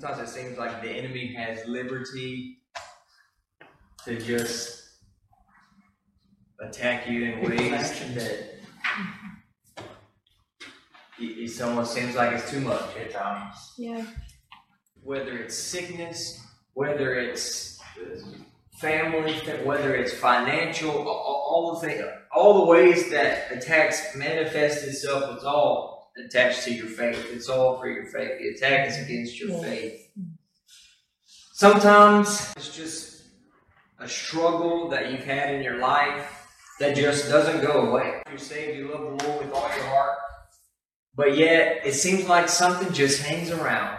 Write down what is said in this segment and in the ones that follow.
Sometimes it seems like the enemy has liberty to just attack you in ways that it, it almost seems like it's too much at times. Yeah. Whether it's sickness, whether it's family, whether it's financial, all, all the things, all the ways that attacks manifest itself, it's all attached to your faith. It's all for your faith. The attack is against your faith. Sometimes it's just a struggle that you've had in your life that just doesn't go away. You're saved, you love the Lord with all your heart, but yet it seems like something just hangs around.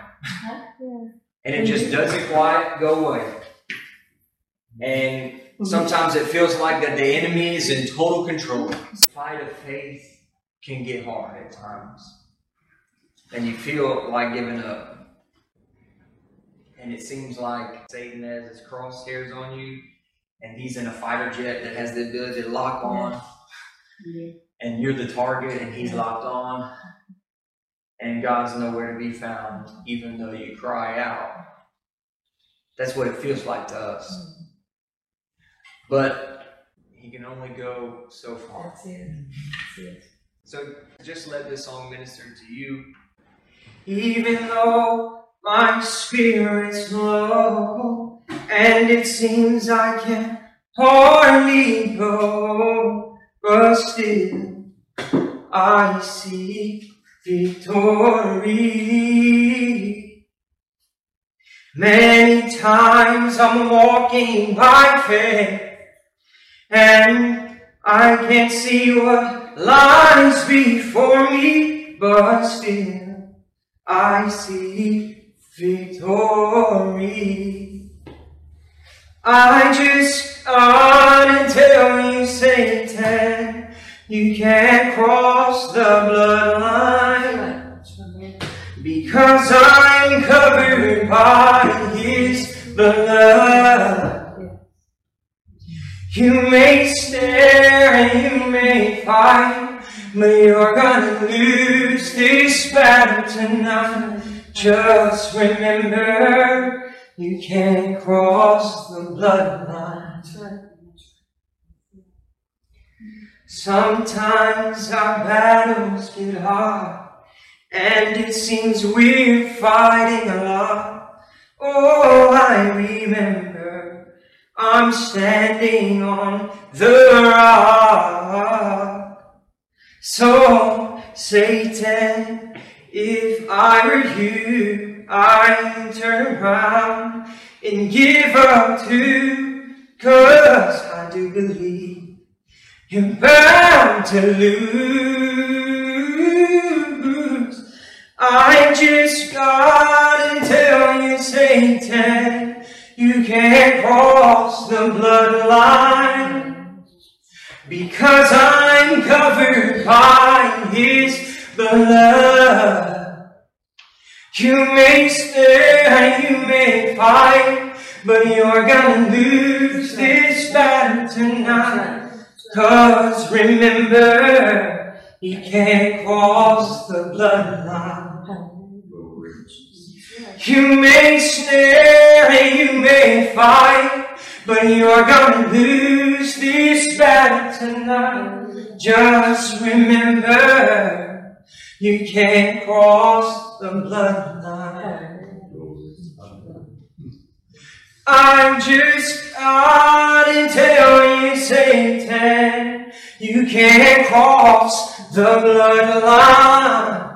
And it just doesn't quite go away. And mm-hmm. sometimes it feels like that the enemy is in total control. Fight of faith can get hard at times. And you feel like giving up. And it seems like Satan has his crosshairs on you, and he's in a fighter jet that has the ability to lock on. Yeah. And you're the target, and he's locked on. And God's nowhere to be found, even though you cry out. That's what it feels like to us. But he can only go so far. That's it. That's it. So just let this song minister to you. Even though my spirit's low and it seems I can hardly go, but still I see victory. Many times I'm walking by faith and I can't see what lies before me, but still I see victory. I just gotta tell you, Satan, you can't cross the bloodline because I'm covered by His blood. You may stare and you may fight, but you're gonna lose this battle tonight. Just remember, you can't cross the bloodline. Sometimes our battles get hard, and it seems we're fighting a lot. Oh, I remember I'm standing on the rock. So, Satan, if I were you, I'd turn around and give up too, cause I do believe you're bound to lose. I just gotta tell you, Satan, you can't cross the bloodline because I'm covered by His blood. You may stare, you may fight, but you're gonna lose this battle tonight. Cause remember, you can't cross the bloodline. You may snare and you may fight, but you're gonna lose this battle tonight. Just remember, you can't cross the bloodline. I'm just God tell you, Satan, you can't cross the bloodline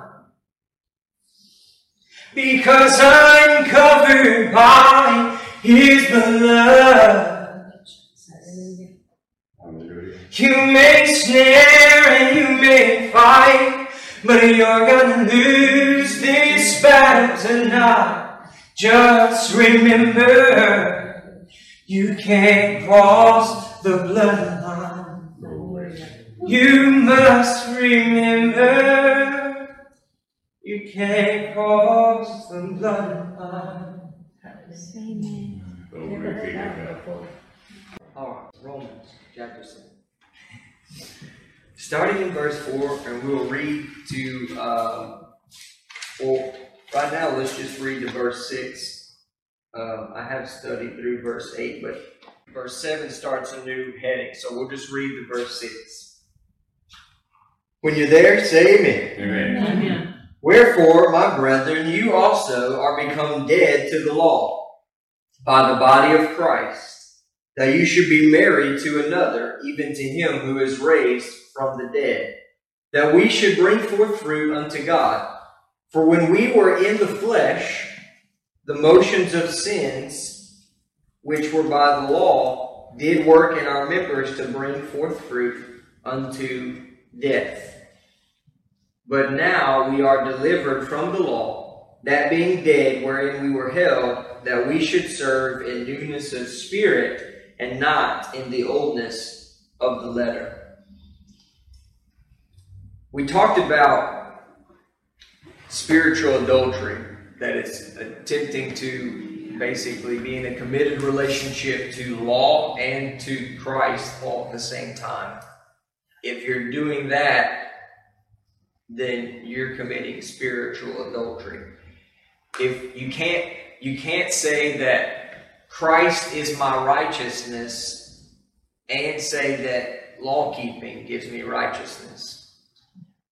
because I'm covered by His blood. You may snare and you may fight, but you're gonna lose this battle tonight. Just remember, you can't cross the bloodline. You must remember. You can't cross the bloodline. Amen. All right, Romans chapter 7. Starting in verse 4, and we'll read to uh, 4, right now, let's just read to verse 6. Um, I have studied through verse 8, but verse 7 starts a new heading, so we'll just read the verse 6. When you're there, say amen. Amen. Amen. Wherefore, my brethren, you also are become dead to the law by the body of Christ, that you should be married to another, even to him who is raised from the dead, that we should bring forth fruit unto God. For when we were in the flesh, the motions of sins, which were by the law, did work in our members to bring forth fruit unto death. But now we are delivered from the law, that being dead wherein we were held, that we should serve in newness of spirit and not in the oldness of the letter. We talked about spiritual adultery, that is attempting to basically be in a committed relationship to law and to Christ all at the same time. If you're doing that, then you're committing spiritual adultery. If you can't you can't say that Christ is my righteousness and say that law keeping gives me righteousness.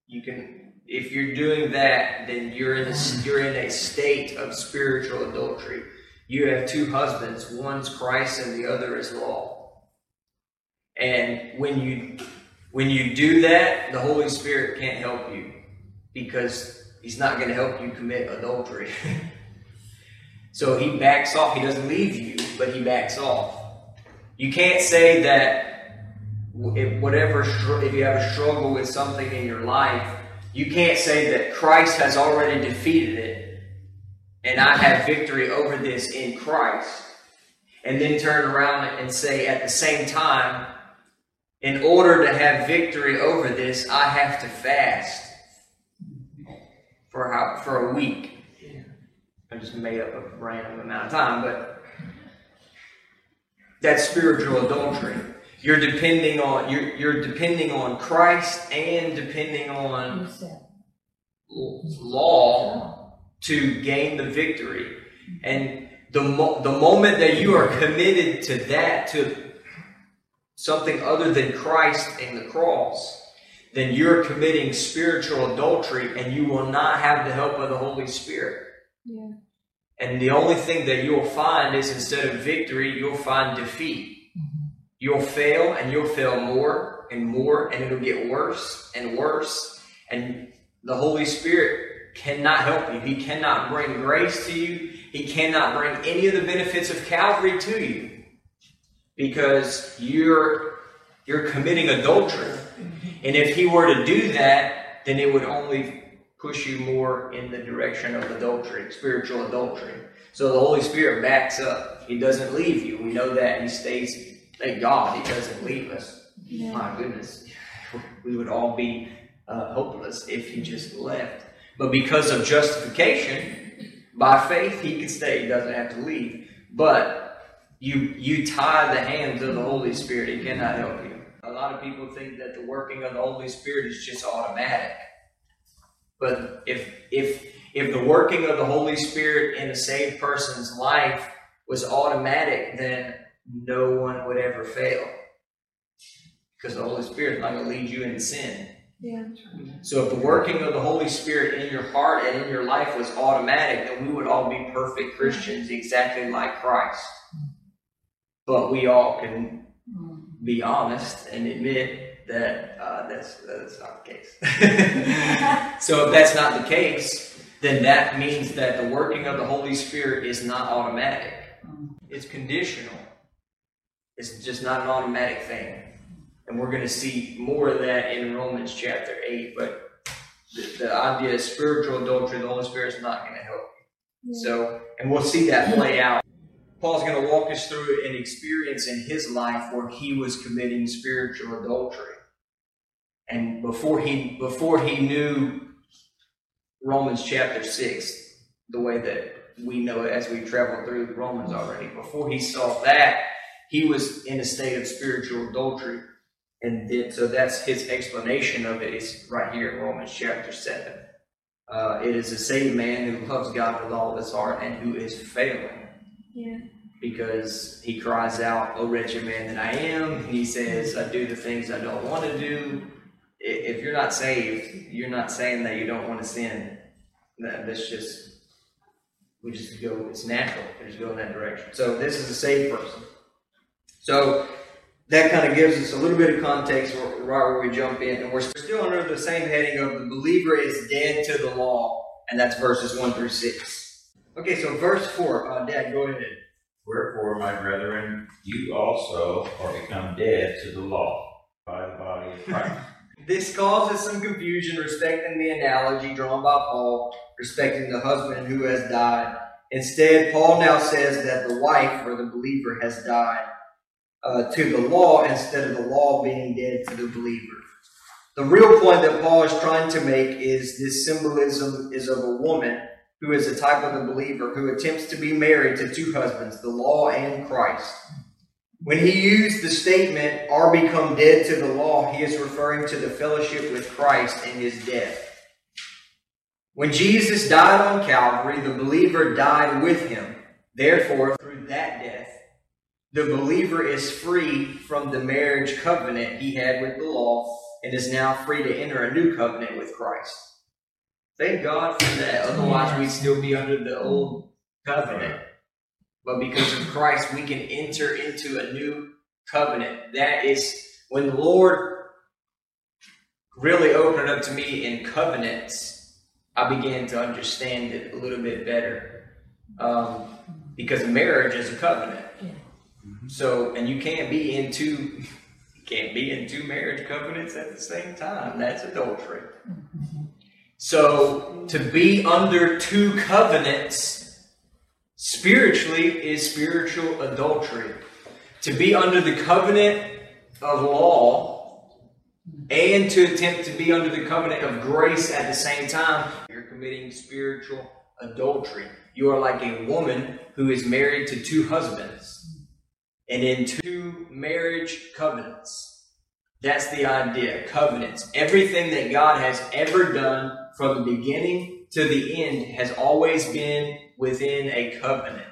You can if you're doing that, then you're in a, you're in a state of spiritual adultery. You have two husbands, one's Christ and the other is law. And when you when you do that, the Holy Spirit can't help you because He's not going to help you commit adultery. so He backs off. He doesn't leave you, but He backs off. You can't say that if whatever if you have a struggle with something in your life, you can't say that Christ has already defeated it and I have victory over this in Christ. And then turn around and say at the same time, in order to have victory over this, I have to fast for how for a week. I just made up a random amount of time, but that's spiritual adultery. You're depending on you're, you're depending on Christ and depending on law to gain the victory. And the mo- the moment that you are committed to that to something other than Christ and the cross, then you're committing spiritual adultery and you will not have the help of the Holy Spirit. Yeah. And the only thing that you'll find is instead of victory, you'll find defeat. Mm-hmm. You'll fail and you'll fail more and more, and it'll get worse and worse. And the Holy Spirit cannot help you. He cannot bring grace to you. He cannot bring any of the benefits of Calvary to you because you're you're committing adultery. And if he were to do that, then it would only push you more in the direction of adultery, spiritual adultery. So the Holy Spirit backs up. He doesn't leave you. We know that. He stays. Thank God he doesn't leave us. Yeah. My goodness. We would all be uh, hopeless if he just left. But because of justification, by faith, he can stay. He doesn't have to leave. But you you tie the hands of the Holy Spirit. He cannot help you. A lot of people think that the working of the Holy Spirit is just automatic. But if if if the working of the Holy Spirit in a saved person's life was automatic, then no one would ever fail. Because the Holy Spirit is not going to lead you into sin. Yeah. So if the working of the Holy Spirit in your heart and in your life was automatic, then we would all be perfect Christians exactly like Christ. But we all can be honest and admit that uh, that's, that's not the case. so if that's not the case, then that means that the working of the Holy Spirit is not automatic. It's conditional. It's just not an automatic thing. And we're going to see more of that in Romans chapter 8. But the, the idea of spiritual adultery, the Holy Spirit is not going to help you. So, and we'll see that play out. Paul's going to walk us through an experience in his life where he was committing spiritual adultery. And before he before he knew Romans chapter 6, the way that we know it as we travel through Romans already, before he saw that, he was in a state of spiritual adultery. And so that's his explanation of it is right here in Romans chapter 7. Uh, it is a saved man who loves God with all of his heart and who is failing. Because he cries out, Oh, wretched man that I am. He says, I do the things I don't want to do. If you're not saved, you're not saying that you don't want to sin. That's just, we just go, it's natural. We just go in that direction. So this is a saved person. So that kind of gives us a little bit of context right where we jump in. And we're still under the same heading of the believer is dead to the law. And that's verses 1 through 6. Okay, so verse 4. Uh, Dad, go ahead. Wherefore, my brethren, you also are become dead to the law by the body of Christ. this causes some confusion respecting the analogy drawn by Paul respecting the husband who has died. Instead, Paul now says that the wife or the believer has died uh, to the law instead of the law being dead to the believer. The real point that Paul is trying to make is this symbolism is of a woman who is a type of the believer who attempts to be married to two husbands, the law and Christ. When he used the statement, are become dead to the law, he is referring to the fellowship with Christ in his death. When Jesus died on Calvary, the believer died with him. Therefore, through that death, the believer is free from the marriage covenant he had with the law and is now free to enter a new covenant with Christ. Thank God for that. Otherwise, we'd still be under the old covenant. But because of Christ, we can enter into a new covenant. That is when the Lord really opened up to me in covenants, I began to understand it a little bit better. Um, because marriage is a covenant. So, and you can't be in two, you can't be in two marriage covenants at the same time. That's adultery. So, to be under two covenants spiritually is spiritual adultery. To be under the covenant of law and to attempt to be under the covenant of grace at the same time, you're committing spiritual adultery. You are like a woman who is married to two husbands and in two marriage covenants. That's the idea. Covenants. Everything that God has ever done from the beginning to the end has always been within a covenant.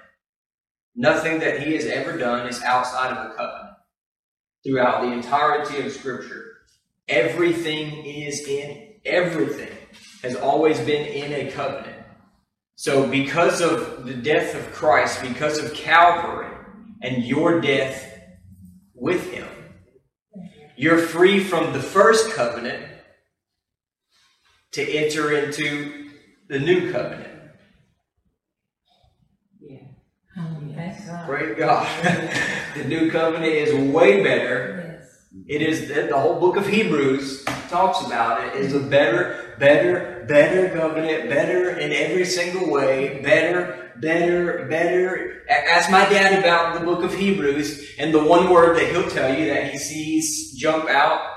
Nothing that He has ever done is outside of a covenant. Throughout the entirety of Scripture, everything is in, everything has always been in a covenant. So, because of the death of Christ, because of Calvary, and your death with him. You're free from the first covenant to enter into the new covenant. Yeah. Praise God. the new covenant is way better. Yes. It is the, the whole book of Hebrews talks about it is a better, better, better covenant, better in every single way, better, better, better. Ask my dad about the book of Hebrews, and the one word that he'll tell you that he sees jump out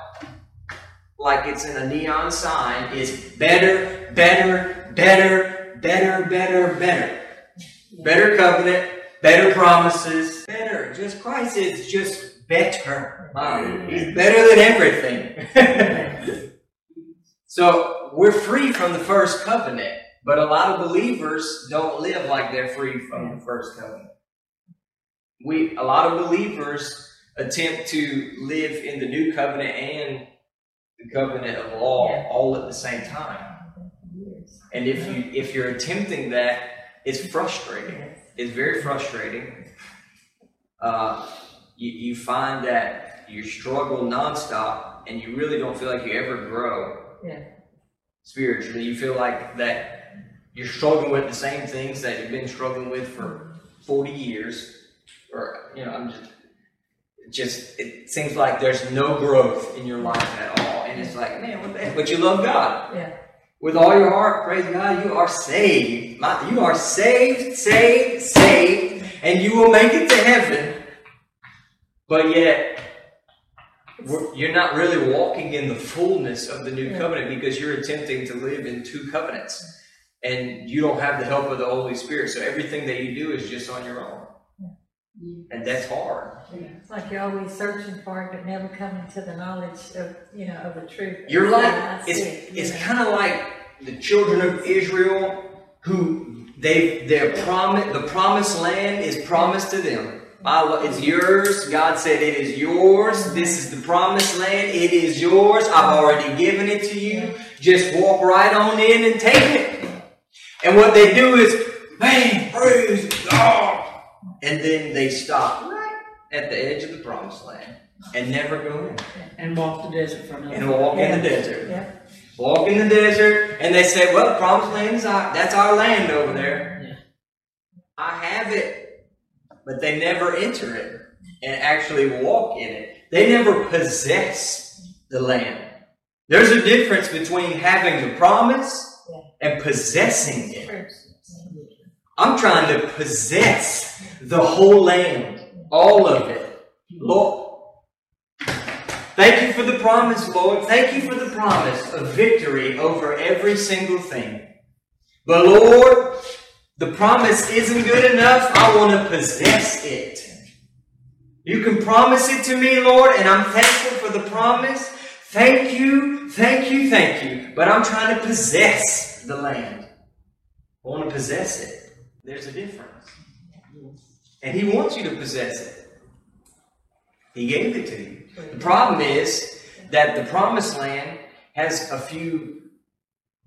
like it's in a neon sign is better, better, better, better, better, better. Better covenant, better promises, better. Just Christ is just better. He's better than everything. so we're free from the first covenant. But a lot of believers don't live like they're free from the first covenant. We, a lot of believers attempt to live in the new covenant and the covenant of law Yeah. all at the same time. And if you if you're attempting that, it's frustrating. It's very frustrating. Uh, you, you find that you struggle nonstop, and you really don't feel like you ever grow Yeah. spiritually. You feel like that you're struggling with the same things that you've been struggling with for 40 years, or you know, I'm just just it seems like there's no growth in your life at all, and it's like, man, what the heck? But you love God Yeah. with all your heart. Praise God, you are saved. My, you are saved, saved, saved, and you will make it to heaven. But yet, you're not really walking in the fullness of the new Yeah. covenant because you're attempting to live in two covenants, and you don't have the help of the Holy Spirit. So everything that you do is just on your own, and that's hard. It's like you're always searching for it, but never coming to the knowledge of, you know, of the truth. You're Yeah, like it's see it, you it's know. kind of like the children of Israel who they their promise the promised land is promised to them. I- It's yours. God said it is yours. This is the promised land. It is yours. I've already given it to you. Just walk right on in and take it. And what they do is, man, praise God. And then they stop right at the edge of the promised land and never go in. And walk the desert for another. And walk in the desert. Yeah. Walk in the desert, and they say, "Well, the promised land is our, that's our land over there. Yeah. I have it," but they never enter it and actually walk in it. They never possess the land. There's a difference between having the promise and possessing it. I'm trying to possess the whole land, all of it. Lord, thank you for the promise, Lord. Thank you for the promise of victory over every single thing. But Lord, the promise isn't good enough. I want to possess it. You can promise it to me, Lord, and I'm thankful for the promise. Thank you, thank you, thank you. But I'm trying to possess the land. I want to possess it. There's a difference. And He wants you to possess it. He gave it to you. The problem is that the promised land has a few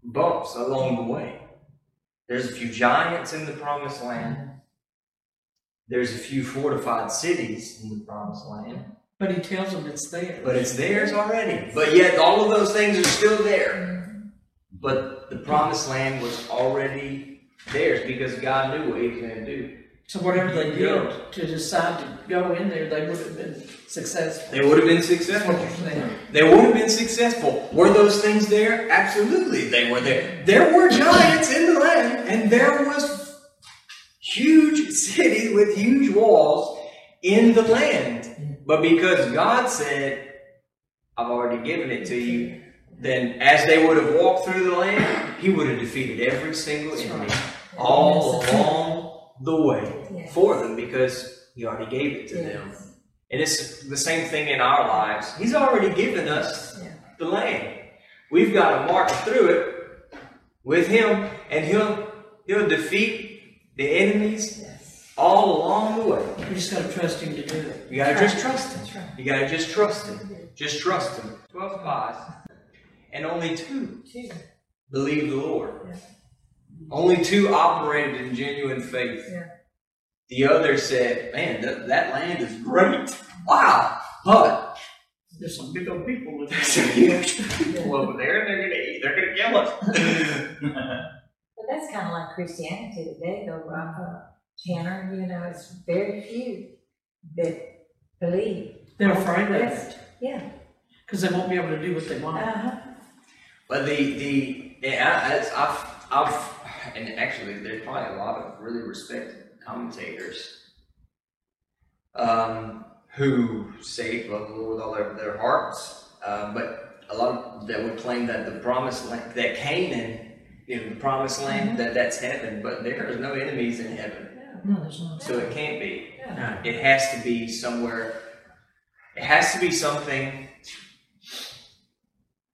bumps along the way. There's a few giants in the promised land. There's a few fortified cities in the promised land. But he tells them it's there. But it's theirs already. But yet all of those things are still there. Mm-hmm. But the promised land was already theirs because God knew what he was going to do. So whatever they did to decide to go in there, they would have been successful. They would have been successful. what you're saying. They would have been successful. Were those things there? Absolutely, they were there. There were giants in the land, and there was huge cities with huge walls in the land. But because God said, "I've already given it to you," then as they would have walked through the land, He would have defeated every single enemy all along the way Yes. for them because He already gave it to them. And it's the same thing in our lives. He's already given us Yeah. the land. We've got to march through it with him, and he'll he'll defeat the enemies Yes. all along the way. You just gotta trust him to do it. You gotta just trust him. Right. You gotta just trust him. Just trust him. Twelve spies, and only two Two. believed the Lord. Yeah. Only two operated in genuine faith. Yeah. The other said, "Man, that, that land is great. Wow, but There's some big old people living there's some huge people over there, and they're gonna eat. They're gonna kill us." But that's kind of like Christianity today, though, right? Uh, Tanner, you know, it's very few that believe. They're afraid of it, Yeah. because they won't be able to do what they want. Uh-huh. But the the yeah, I've I've and actually there's probably a lot of really respected commentators um, who say love the Lord with all their, their hearts, uh, but a lot of, that would claim that the promised land, that Canaan, you know, the promised land, that that's heaven, but there is no enemies in heaven, No, there's not. so it can't be. Yeah. It has to be somewhere. It has to be something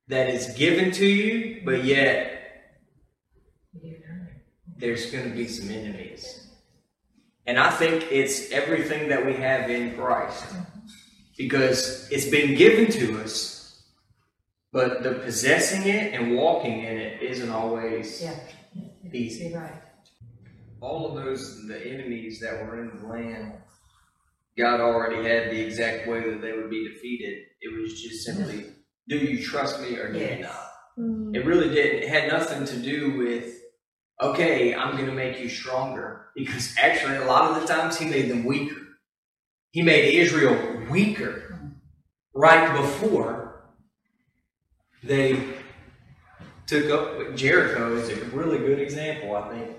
that is given to you, but yet there's going to be some enemies. And I think it's everything that we have in Christ. Because it's been given to us, but the possessing it and walking in it isn't always Yeah. easy. Right. All of those, the enemies that were in the land, God already had the exact way that they would be defeated. It was just simply, do you trust me or do you Yes. not? Mm. It really didn't. It had nothing to do with, okay, I'm going to make you stronger. Because actually, a lot of the times, he made them weaker. He made Israel weaker right before they took up Jericho is a really good example, I think.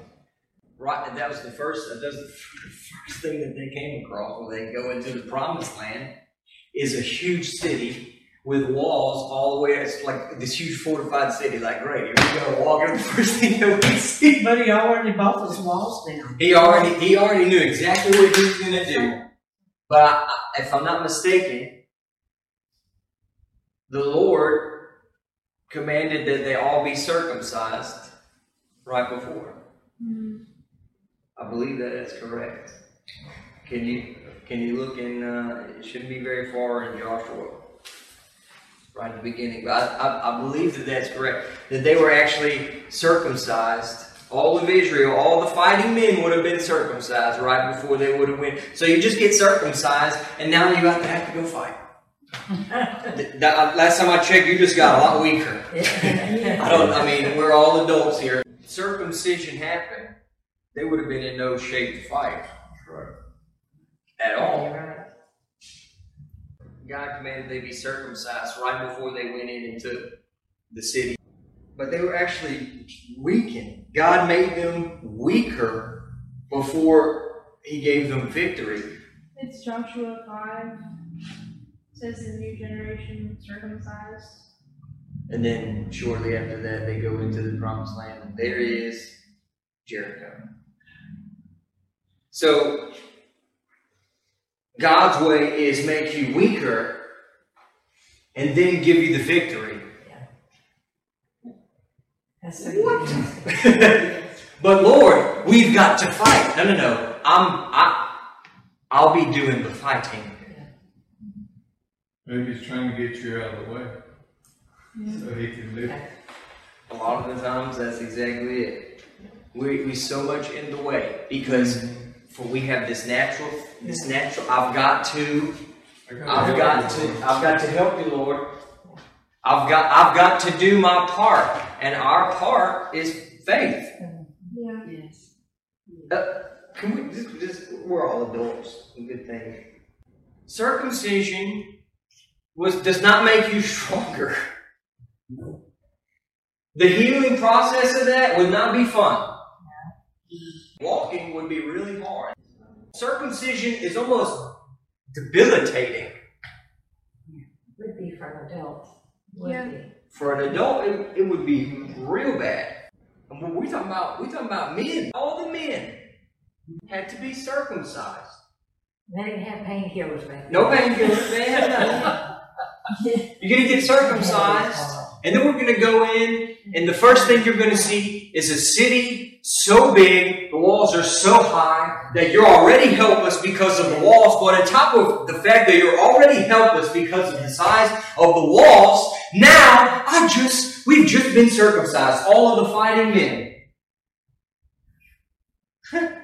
Right, that was the first. That was the first thing that they came across when they go into the Promised Land. Is a huge city with walls all the way. It's like this huge fortified city. Like, great, here we go. Walking the first thing that we see. But he already bought those walls down. He already he already knew exactly what he was going to do. But I, if I'm not mistaken, the Lord commanded that they all be circumcised right before. I believe that is correct. Can you can you look in? Uh, it shouldn't be very far in Joshua, right at the beginning. But I, I, I believe that that's correct. That they were actually circumcised. All of Israel, all the fighting men would have been circumcised right before they would have went. So you just get circumcised, and now you have to have to go fight. Th- that- uh, last time I checked, you just got a lot weaker. I don't. I mean, we're all adults here. Circumcision happened. They would have been in no shape to fight at all. God commanded they be circumcised right before they went in into the city. But they were actually weakened. God made them weaker before He gave them victory. It's Joshua 5. says the new generation circumcised. And then shortly after that, they go into the promised land. And there is Jericho. So, God's way is make you weaker and then give you the victory. That's What? what? but Lord, we've got to fight. No, no, no. I'm I I'll be doing the fighting. Maybe he's trying to get you out of the way. So he can live. A lot of the times that's exactly it. We we so much in the way because for we have this natural this natural I've got to I've got to I've got to help you, Lord. I've got I've got to do my part. And our part is faith. Yeah. Yes. Uh, can we just, just we're all adults. A good thing. Circumcision was does not make you stronger. The healing process of that would not be fun. Walking would be really hard. Circumcision is almost debilitating. Would be for an adult. Would Yeah. be. For an adult, it, it would be real bad. And when we talking about we talking about men. All the men had to be circumcised. They didn't have painkillers back then. No painkillers, they had nothing. You're gonna get circumcised, and then we're gonna go in, and the first thing you're gonna see is a city so big, the walls are so high that you're already helpless because of the walls. But on top of the fact that you're already helpless because of the size of the walls, now I just we've just been circumcised, all of the fighting men.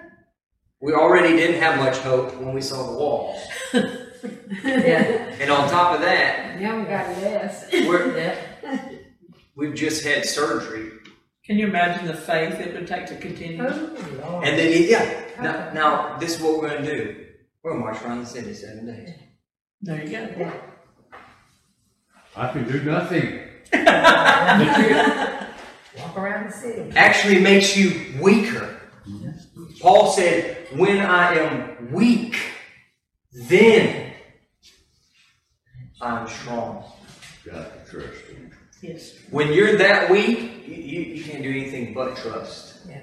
we already didn't have much hope when we saw the walls. Yeah. And on top of that, Now we got less. We're- Yeah. we've just had surgery. Can you imagine the faith it would take to continue? Oh, And then, yeah, now, now this is what we're going to do. We're going to march around the city seven days. There you go. I can do nothing. Walk around the city. Actually makes you weaker. Paul said, when I am weak, then I'm strong. Got to trust him. Yes. When you're that weak, you, you, you can't do anything but trust. Yeah.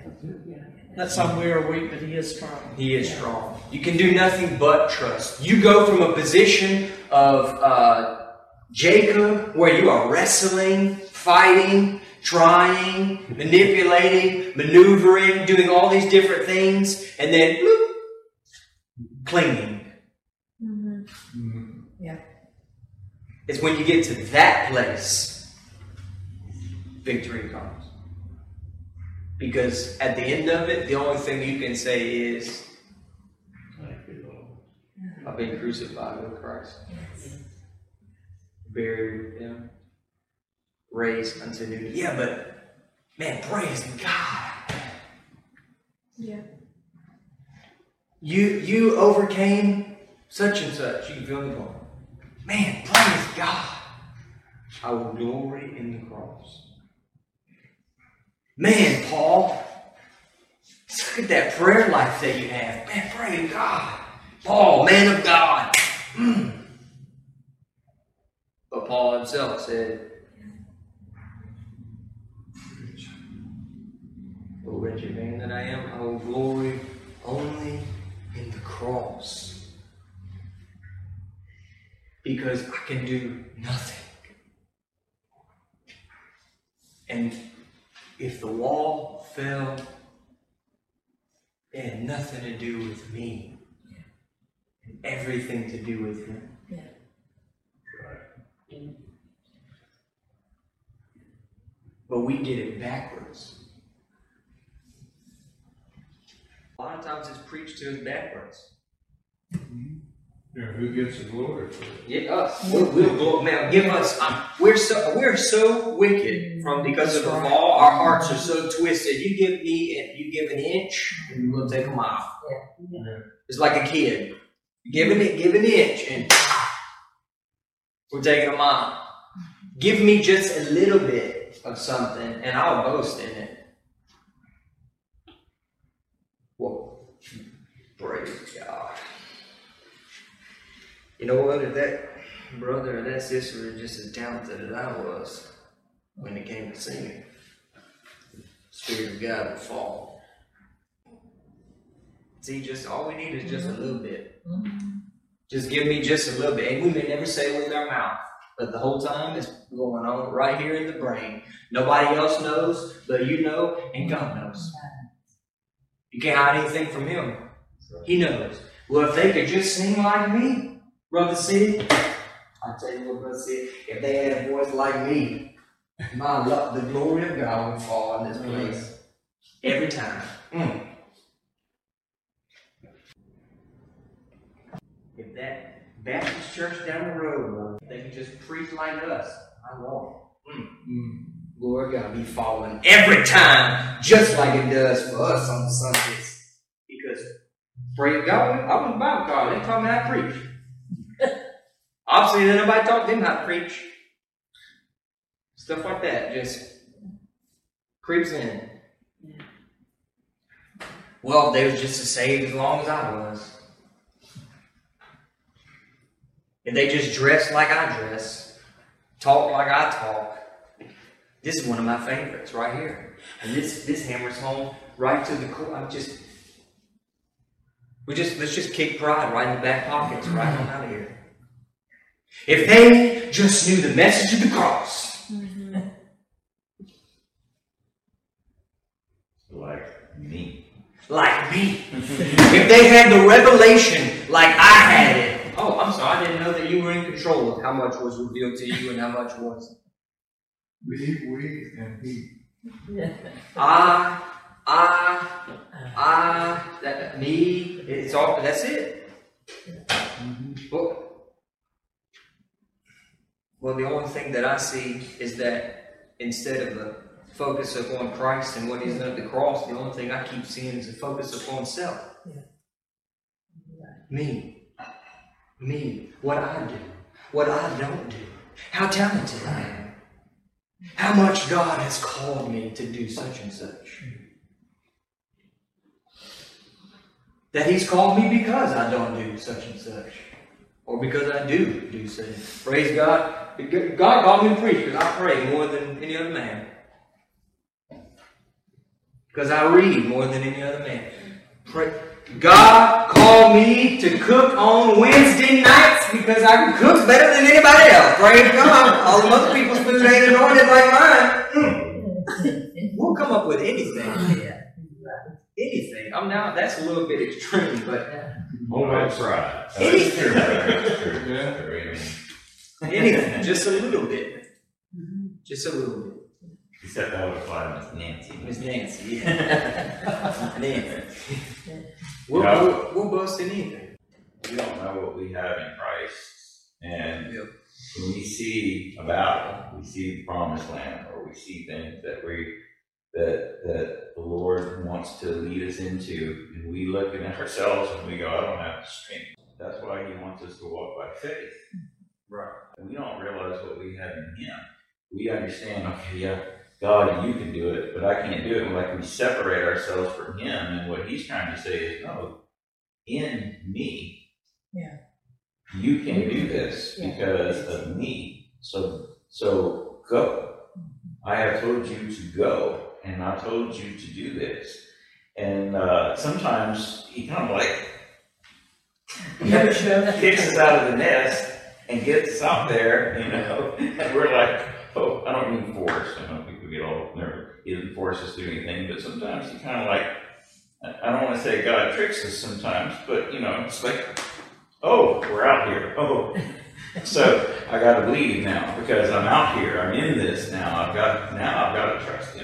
That's some we are weak, but he is strong. He is strong. You can do nothing but trust. You go from a position of uh, Jacob, where you are wrestling, fighting, trying, manipulating, maneuvering, doing all these different things, and then bloop, clinging. Yeah. It's when you get to that place, victory comes. Because at the end of it, the only thing you can say is, Thank you, Lord. I've been crucified with Christ, buried with Him, raised unto new. Yeah, but man, praise God. Yeah. You you overcame such and such. You can feel me going, man, praise God. I will glory in the cross. Man, Paul, look at that prayer life that you have. Man, praise God. Paul, man of God. Mm. But Paul himself said, O wretched man that I am, I will glory only in the cross. Because I can do nothing. And if the wall fell, it had nothing to do with me. And everything to do with him. But we did it backwards. A lot of times it's preached to us backwards. Mm-hmm. Yeah, who gets the glory for it? Yeah, us. We'll, we'll go, man, give us. Um, we're so we're so wicked from because of the fall. Our hearts are so twisted. You give me, you give an inch, and we'll take a mile. Yeah. It's like a kid. Give an give an inch, and we're taking a mile. Give me just a little bit of something, and I'll boast in it. Whoa, praise God. You know what? If that brother or that sister is just as talented as I was when it came to singing, Spirit of God would fall. See, just all we need is just a little bit. Just give me just a little bit. And we may never say it with our mouth, but the whole time it's going on right here in the brain. Nobody else knows, but you know, and God knows. You can't hide anything from Him. He knows. Well, if they could just sing like me, Brother C, I tell you what, Brother C, if they had a voice like me, my love, the glory of God would fall in this place every time. Mm. If that Baptist church down the road, they could just preach like us, I Lord, Mm. Lord God be falling every time, just like it does for us on the Sundays. Because praise God, I was Bible college. They taught me how to preach. Obviously, then nobody taught them how to preach. Stuff like that just creeps in. Well, they was just as saved as long as I was. If they just dress like I dress, talk like I talk, this is one of my favorites right here. And this this hammers home right to the core. I'm just we just let's just kick pride right in the back pockets right on out of here. If they just knew the message of the cross, mm-hmm. Like me. like me. if they had the revelation like I had it. Oh, I'm sorry, I didn't know that you were in control of how much was revealed to you and how much wasn't. We, we, and he. I, I, I, that, me, it's all, that's it. Well, well, the only thing that I see is that instead of the focus upon Christ and what He's done at the cross, the only thing I keep seeing is a focus upon self. Me. Me. What I do. What I don't do. How talented I am. How much God has called me to do such and such. That He's called me because I don't do such and such. Or because I do do such. Praise God. God called me to preach because I pray more than any other man. Because I read more than any other man. Pray. God called me to cook on Wednesday nights because I can cook better than anybody else. Praise God. All the other people's food ain't anointed like mine. Mm. We'll come up with anything. Anything. I'm now, that's a little bit extreme, but on, pride. Anything. Yeah. anything. Just a little bit. Mm-hmm. Just a little bit. Except that would apply to Miss Nancy. Miss Nancy, yeah. Nancy. We'll, Yeah. we'll, we'll boast in anything. We don't know what we have in Christ. And Yep. when we see a battle, we see the promised land, or we see things that we that that the Lord wants to lead us into, and we look at ourselves and we go, I don't have the strength. That's why He wants us to walk by faith. Right. And we don't realize what we have in Him. We understand, okay, yeah, God, you can do it, but I can't do it. Like we separate ourselves from Him, and what He's trying to say is, no, in me, Yeah. you can do this Yeah. because of me. So, so go. I have told you to go, and I told you to do this. And uh, sometimes He kind of like kicks us out of the nest and gets out there, you know, and we're like, oh, I don't mean force, I don't know people get all nervous, he doesn't force us to do anything, but sometimes he kind of like, I don't want to say God tricks us sometimes, but you know, it's like, oh, we're out here, oh. So I gotta believe now, because I'm out here, I'm in this now, I've got, now I've got to trust him.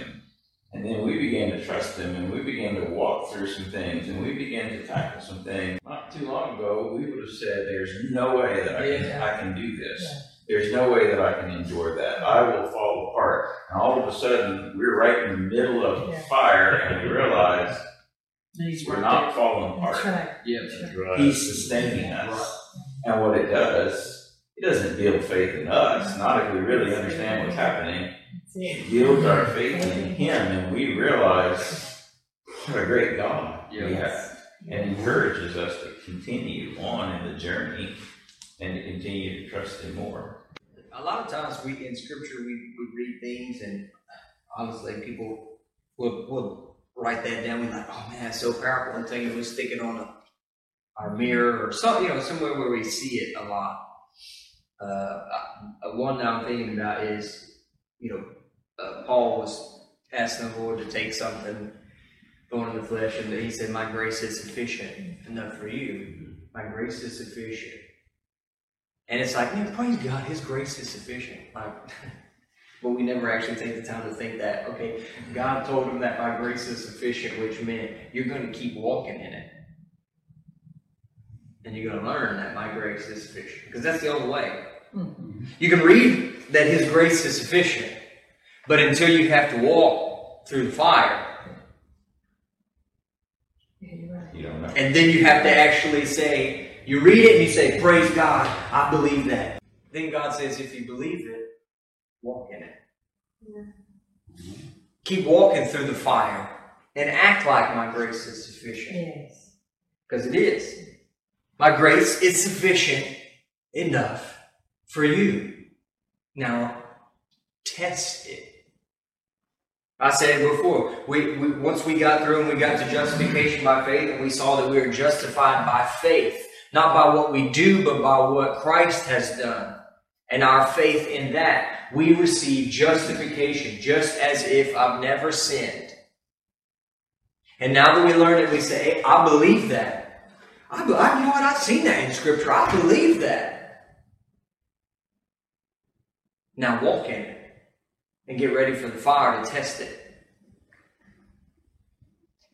And then we began to trust him, and we began to walk through some things, and we began to tackle some things. Not too long ago, we would have said, there's no way that I can, I can do this. Yeah. There's no way that I can endure that. I will fall apart. And all of a sudden, we're right in the middle of Yeah. a fire, and we realize we're right not falling apart. right. Yeah. Right. He's sustaining us. And what it does, it doesn't build faith in us, not if we really understand what's happening. That's builds our faith in Him, and we realize what a great God we have. And encourages us to continue on in the journey and to continue to trust Him more. A lot of times we in scripture we, we read things and honestly people will will write that down. We're like, oh man, it's so powerful until you we stick it on a, our mirror or some you know somewhere where we see it a lot. Uh, uh, one that I'm thinking about is you know uh, Paul was asking the Lord to take something thorn in the flesh, and he said, "My grace is sufficient enough for you. My grace is sufficient." And it's like, man, praise God, His grace is sufficient. Like, but we never actually take the time to think that, okay, God told him that my grace is sufficient, which meant you're going to keep walking in it. And you're going to learn that my grace is sufficient. Because that's the only way. Mhm. You can read that His grace is sufficient, but until you have to walk through the fire. You don't know. and then you have to actually say, you read it and you say, Praise God, I believe that. Then God says, if you believe it, walk in it. Keep walking through the fire and act like my grace is sufficient. Yes. Because it is. My grace is sufficient enough for you. Now, test it. I said before. We, we once we got through and we got to justification by faith, and we saw that we are justified by faith, not by what we do, but by what Christ has done. And our faith in that, we receive justification, just as if I've never sinned. And now that we learn it, we say, hey, I believe that. I, I, you know what? I've seen that in Scripture. I believe that. Now walk in it and get ready for the fire to test it.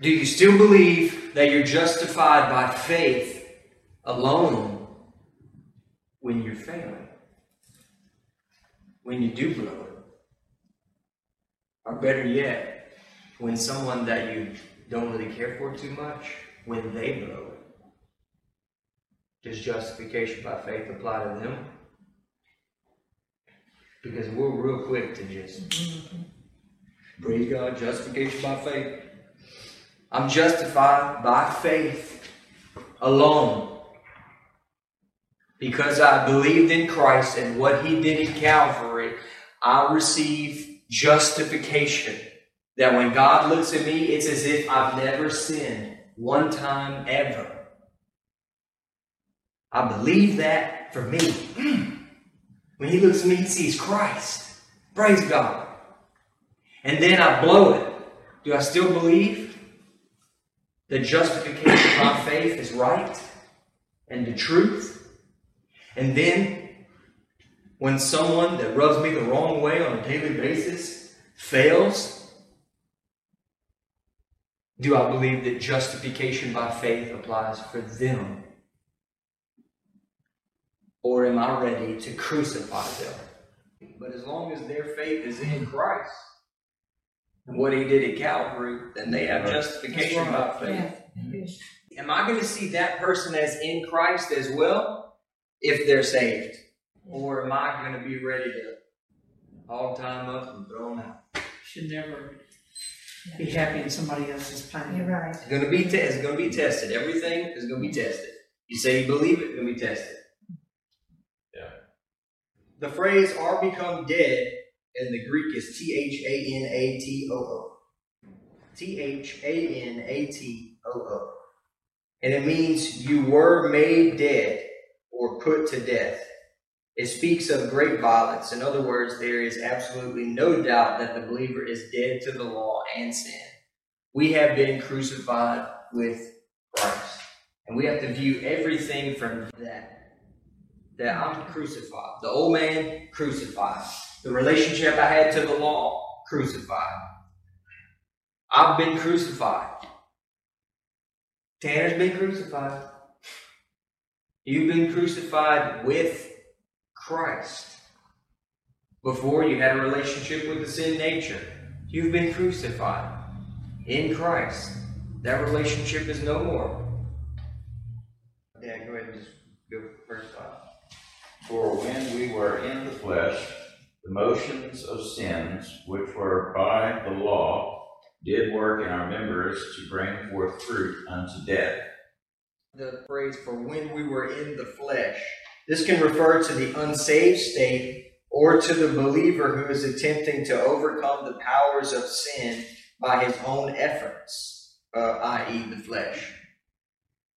Do you still believe that you're justified by faith alone when you're failing? When you do blow it? Or better yet, when someone that you don't really care for too much, when they blow it? Does justification by faith apply to them? Because we're real quick to just praise God, justification by faith. I'm justified by faith alone. Because I believed in Christ and what He did in Calvary, I receive justification. That when God looks at me, it's as if I've never sinned one time ever. I believe that for me. When he looks at me, he sees Christ. Praise God. And then I blow it. Do I still believe that justification by faith is right and the truth? And then when someone that rubs me the wrong way on a daily basis fails, do I believe that justification by faith applies for them? Or am I ready to crucify them? But as long as their faith is in Christ and what He did at Calvary, then they have justification by faith. Yeah. Mm-hmm. Am I going to see that person as in Christ as well if they're saved? Or am I going to be ready to hog time up and throw them out? Should never be happy in somebody else's You're pain. right. It's going to be te- it's going to be tested. Everything is going to be tested. You say you believe it, it's going to be tested. The phrase "are become dead" in the Greek is T H A N A T O O. T H A N A T O O. And it means you were made dead or put to death. It speaks of great violence. In other words, there is absolutely no doubt that the believer is dead to the law and sin. We have been crucified with Christ. And we have to view everything from that. That I'm crucified. The old man, crucified. The relationship I had to the law, crucified. I've been crucified. Tanner's been crucified. You've been crucified with Christ. Before you had a relationship with the sin nature. You've been crucified in Christ. That relationship is no more. Yeah, go ahead and just go first off. For when we were in the flesh, the motions of sins, which were by the law, did work in our members to bring forth fruit unto death. The phrase for when we were in the flesh. This can refer to the unsaved state or to the believer who is attempting to overcome the powers of sin by his own efforts, uh, i.e., the flesh.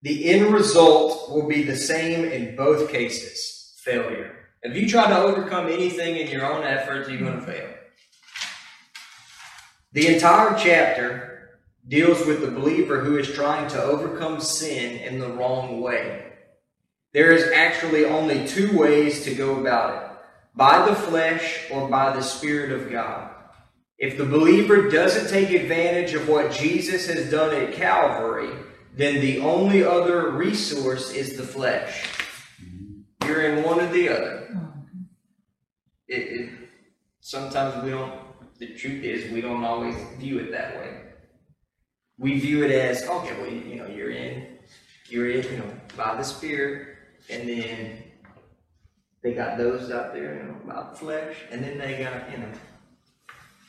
The end result will be the same in both cases failure. If you try to overcome anything in your own efforts, you're going to fail. The entire chapter deals with the believer who is trying to overcome sin in the wrong way. There is actually only two ways to go about it by the flesh or by the Spirit of God. If the believer doesn't take advantage of what Jesus has done at Calvary, then the only other resource is the flesh. You're in one or the other. Oh, it, it, sometimes we don't, the truth is, we don't always view it that way. We view it as, okay, well, you know, you're in, you're in, you know, by the Spirit, and then they got those out there, you know, about the flesh, and then they got, you know,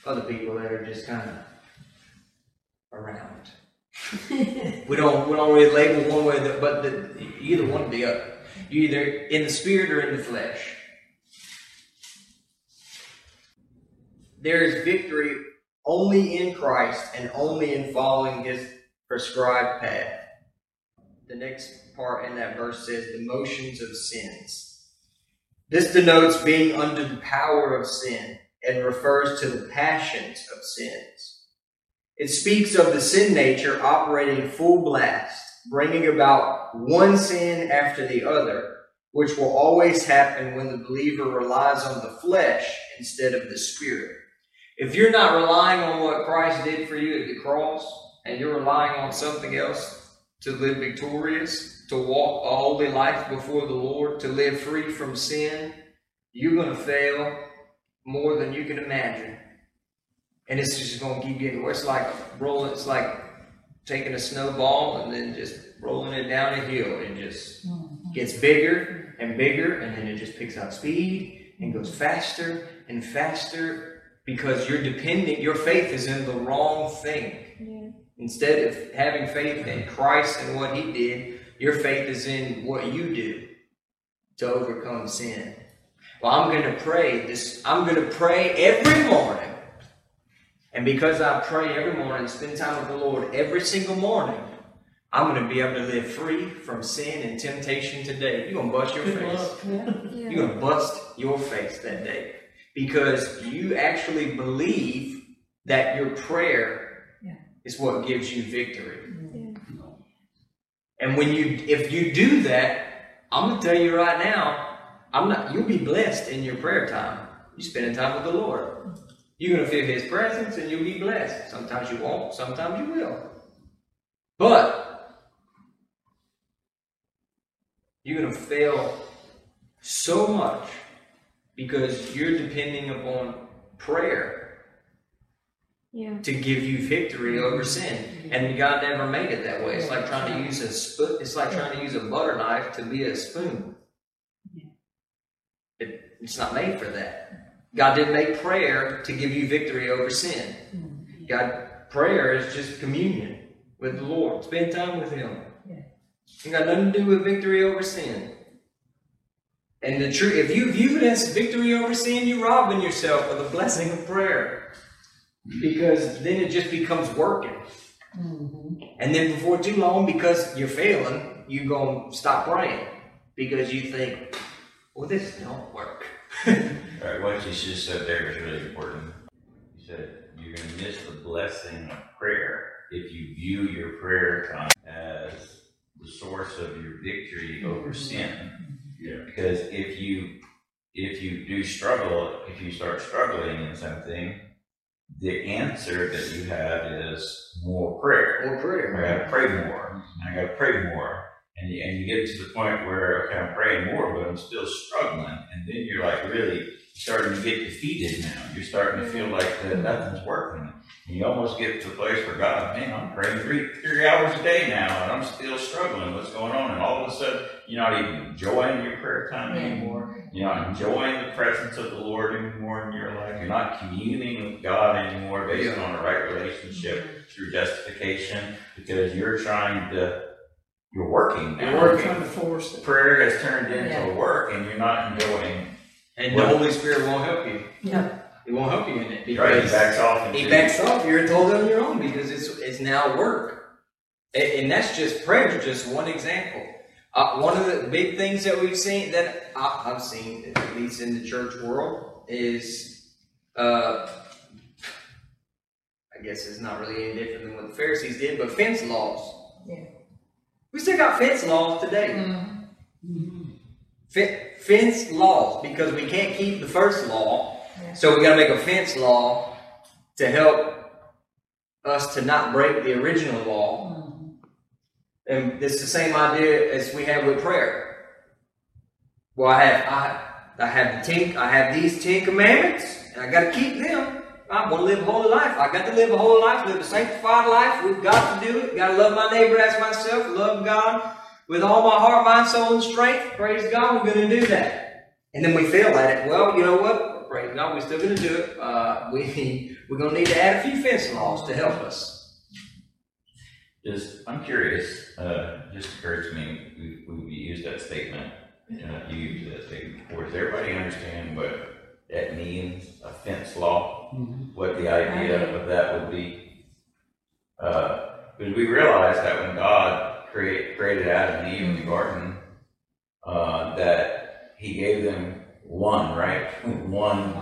other people that are just kind of around. we don't we don't really label one way, or the, but the, either one or the other. You either in the spirit or in the flesh. There is victory only in Christ and only in following His prescribed path. The next part in that verse says the motions of sins. This denotes being under the power of sin and refers to the passions of sins. It speaks of the sin nature operating full blast, bringing about one sin after the other, which will always happen when the believer relies on the flesh instead of the spirit. If you're not relying on what Christ did for you at the cross, and you're relying on something else to live victorious, to walk a holy life before the Lord, to live free from sin, you're going to fail more than you can imagine. And it's just going to keep getting worse. It's like rolling, it's like taking a snowball and then just rolling it down a hill. and just mm-hmm. gets bigger and bigger, and then it just picks up speed and goes faster and faster because you're dependent your faith is in the wrong thing. Yeah. Instead of having faith in Christ and what He did, your faith is in what you do to overcome sin. Well, I'm going to pray this. I'm going to pray every morning. And because I pray every morning, spend time with the Lord every single morning, I'm going to be able to live free from sin and temptation today. You're going to bust your face. Yeah. Yeah. You're going to bust your face that day because you actually believe that your prayer Yeah. is what gives you victory. Yeah. And when you, if you do that, I'm gonna tell you right now, I'm not. You'll be blessed in your prayer time. You spending time with the Lord. You're gonna feel His presence, and you'll be blessed. Sometimes you won't. Sometimes you will. But you're gonna fail so much because you're depending upon prayer Yeah. to give you victory over sin. Mm-hmm. And God never made it that way. It's like trying to use a spoon. It's like trying to use a butter knife to be a spoon. It, it's not made for that. God didn't make prayer to give you victory over sin. Mm-hmm. God, prayer is just communion with the Lord. Spend time with Him. It got nothing to do with victory over sin. And the truth, if you view it as victory over sin, you're robbing yourself of the blessing of prayer. Because then it just becomes working. Mm-hmm. And then before too long, because you're failing, you're going to stop praying. Because you think, well, this don't work. All right, what you just said there is really important. You said you're going to miss the blessing of prayer if you view your prayer time as the source of your victory over sin. Yeah. Because if you if you do struggle, if you start struggling in something, the answer that you have is more prayer. More prayer. I gotta pray more. I gotta pray more. And you, and you get to the point where, okay, I'm praying more, but I'm still struggling. And then you're like really starting to get defeated now. You're starting to feel like that nothing's working. And you almost get to the place where God, man, I'm praying three, three hours a day now and I'm still struggling. What's going on? And all of a sudden, you're not even enjoying your prayer time anymore. You're not enjoying the presence of the Lord anymore in your life. You're not communing with God anymore based Yeah. on a right relationship mm-hmm. through justification because you're trying to, you're working now. You're working. Trying to force it. Prayer has turned into Yeah. work and you're not enjoying. And Well- the Holy Spirit won't help you. Yeah. It won't help you in it Right, he backs off and he backs off. You're told on your own because it's it's now work, and, and that's just prayer. Just one example. Uh, one of the big things that we've seen that I, I've seen at least in the church world is, uh, I guess it's not really any different than what the Pharisees did, but fence laws. Yeah. We still got fence laws today. Mhm. Fe- fence laws because we can't keep the first law, Yeah. so we got to make a fence law to help us to not break the original law. Mm-hmm. And it's the same idea as we have with prayer. Well, I have I I have the ten I have these ten commandments, and I got to keep them. I want to live a holy life. I got to live a holy life, live a sanctified life. We've got to do it. Got to love my neighbor as myself. Love God with all my heart, mind, soul, and strength. Praise God, we're going to do that. And then we fail at it. Well, you know what? Praise God, we're still going to do it. Uh, we we're going to need to add a few fence laws to help us. Just, I'm curious, uh, just occurred to me, we, we used that statement, uh, you used that statement before. Does everybody understand what that means, a fence law? What the idea of that would be? Uh, because we realize that when God create, created Adam and Eve in the garden, uh, that he gave them one, right? One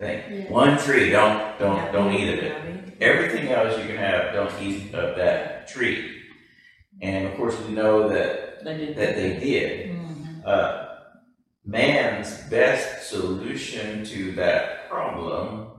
thing. Yeah. One tree, don't, don't, don't eat of it. Everything else you can have, don't eat of that tree. And of course, we know that, They did. that they did. Mhm. Uh, man's best solution to that problem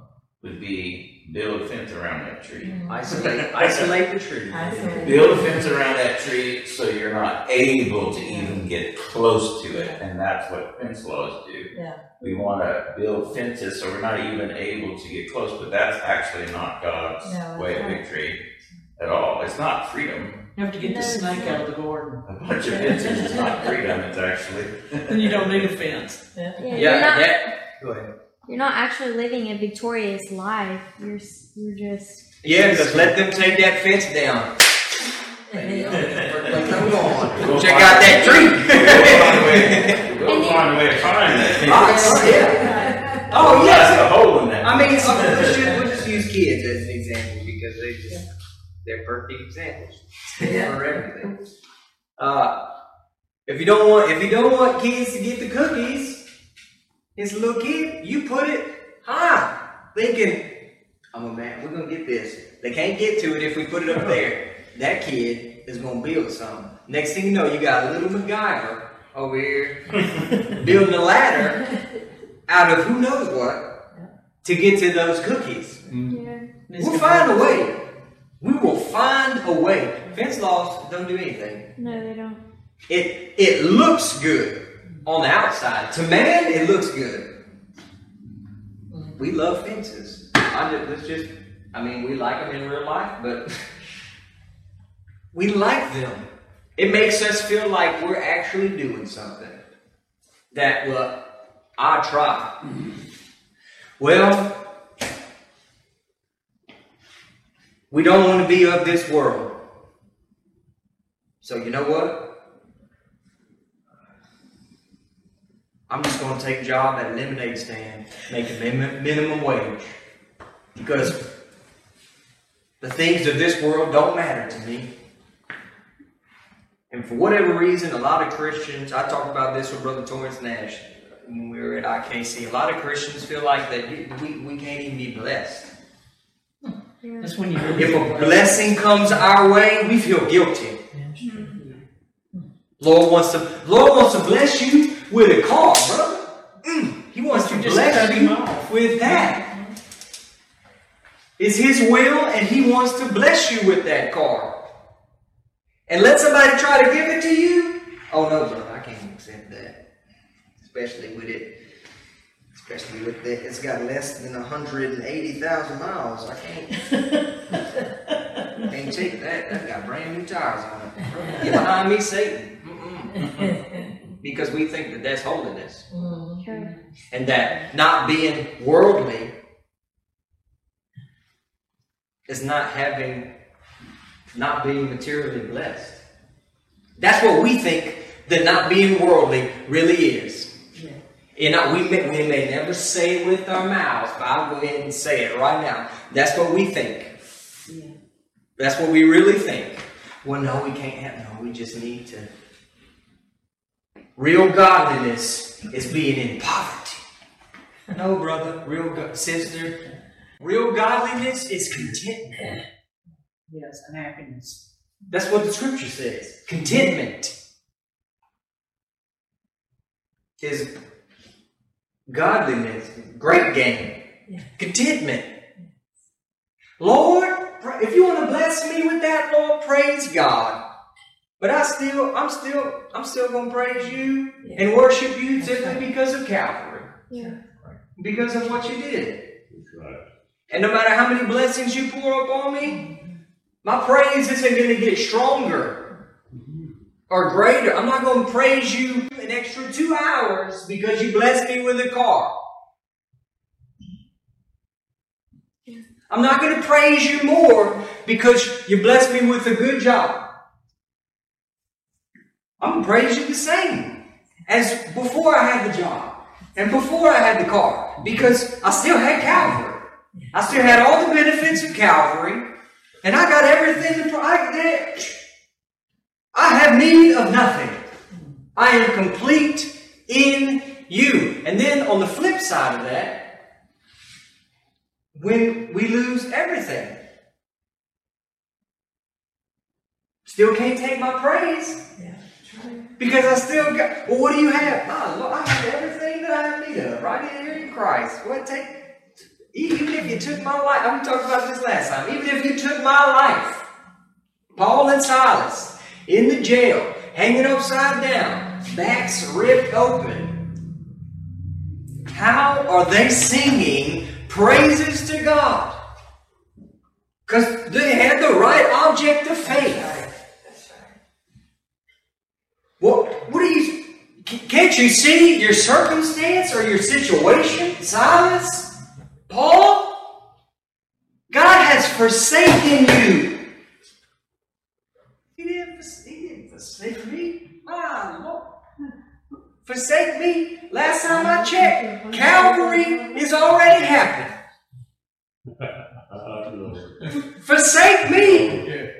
would be build a fence around that tree. Mm-hmm. Isolate, isolate the tree. Isolate. Build a fence around that tree so you're not able to even get close to it. And that's what fence laws do. Yeah. We want to build fences so we're not even able to get close, but that's actually not God's No, that's way of right. victory at all. It's not freedom. You have to get the No, it's snake out of the garden. A bunch of fences is not freedom, it's actually. Then you don't need a fence. Yeah, Yeah, you're not that. Go ahead. You're not actually living a victorious life. You're you're just Yeah, because let them take that fence down. Like, come on, We'll check out that tree. find we'll find a way to find that. Oh, yeah. Oh, That's yes. the hole in that. I mean, okay, we'll, just, we'll just use kids as an example because they just, they're perfect examples Yeah. for everything. Uh, if you don't want, if you don't want kids to get the cookies, it's a little kid. You put it high, thinking, "I'm a man. We're gonna get this." They can't get to it if we put it up there. That kid is gonna build something. Next thing you know, you got a little MacGyver over here building a ladder out of who knows what to get to those cookies. Mm-hmm. yeah. We'll find a way. We will find a way. Fence laws don't do anything. No, they don't. It it looks good on the outside. To man, it looks good. We love fences. I just, let's just, I mean, we like them in real life, but we like them. It makes us feel like we're actually doing something. That, well, I try. Well, we don't want to be of this world. So, you know what? I'm just going to take a job at a lemonade stand, making min- minimum wage. Because the things of this world don't matter to me. And for whatever reason, a lot of Christians, I talked about this with Brother Torrance Nash when we were at IKC. A lot of Christians feel like that we, we can't even be blessed. Yeah. That's when you really. If a blessing comes our way, we feel guilty. Mm-hmm. Lord wants to Lord wants to bless you with a car, brother. Mm, he wants to just bless you with that. It's his will, and he wants to bless you with that car. And let somebody try to give it to you. Oh no, brother, I can't accept that. Especially with it, especially with it, it's got less than hundred and eighty thousand miles. I can't. Can't take that. That got brand new tires on it. Get behind me, Satan. Mm-mm. Because we think that that's holiness. Mm-hmm. Okay. And that not being worldly is not having, not being materially blessed. That's what we think that not being worldly really is. Yeah. And I- we may, we may never say it with our mouths, but I'll go ahead and say it right now. That's what we think. Yeah. That's what we really think. Well, no, we can't have, no, we just need to. Real godliness is being in poverty. No, brother, real go- sister, real godliness is contentment. Yes, and happiness. That's what the scripture says. Contentment is godliness, great gain. Contentment. Lord, if you want to bless me with that, Lord, praise God. But I still, I'm still, I'm still gonna praise you and worship you simply because of Calvary, Yeah. because of what you did. Right. And no matter how many blessings you pour upon me, my praise isn't going to get stronger mm-hmm. or greater. I'm not going to praise you an extra two hours because you blessed me with a car. I'm not going to praise you more because you blessed me with a good job. I'm you the same as before I had the job and before I had the car because I still had Calvary. I still had all the benefits of Calvary, and I got everything. I, I have need of nothing. I am complete in you. And then on the flip side of that, when we lose everything, still can't take my praise Yeah. Because I still got. Well, what do you have? Ah, Lord, I have everything that I need of right here in Christ. What take? Even if you took my life, I we talked about this last time. Even if you took my life, Paul and Silas in the jail, hanging upside down, backs ripped open. How are they singing praises to God? Because they had the right object of faith. What, what are you, can't you see your circumstance or your situation, Silas? Paul? God has forsaken you. He didn't, he didn't forsake me. My Lord. Forsake me? Last time I checked, Calvary is already happened. Forsake me.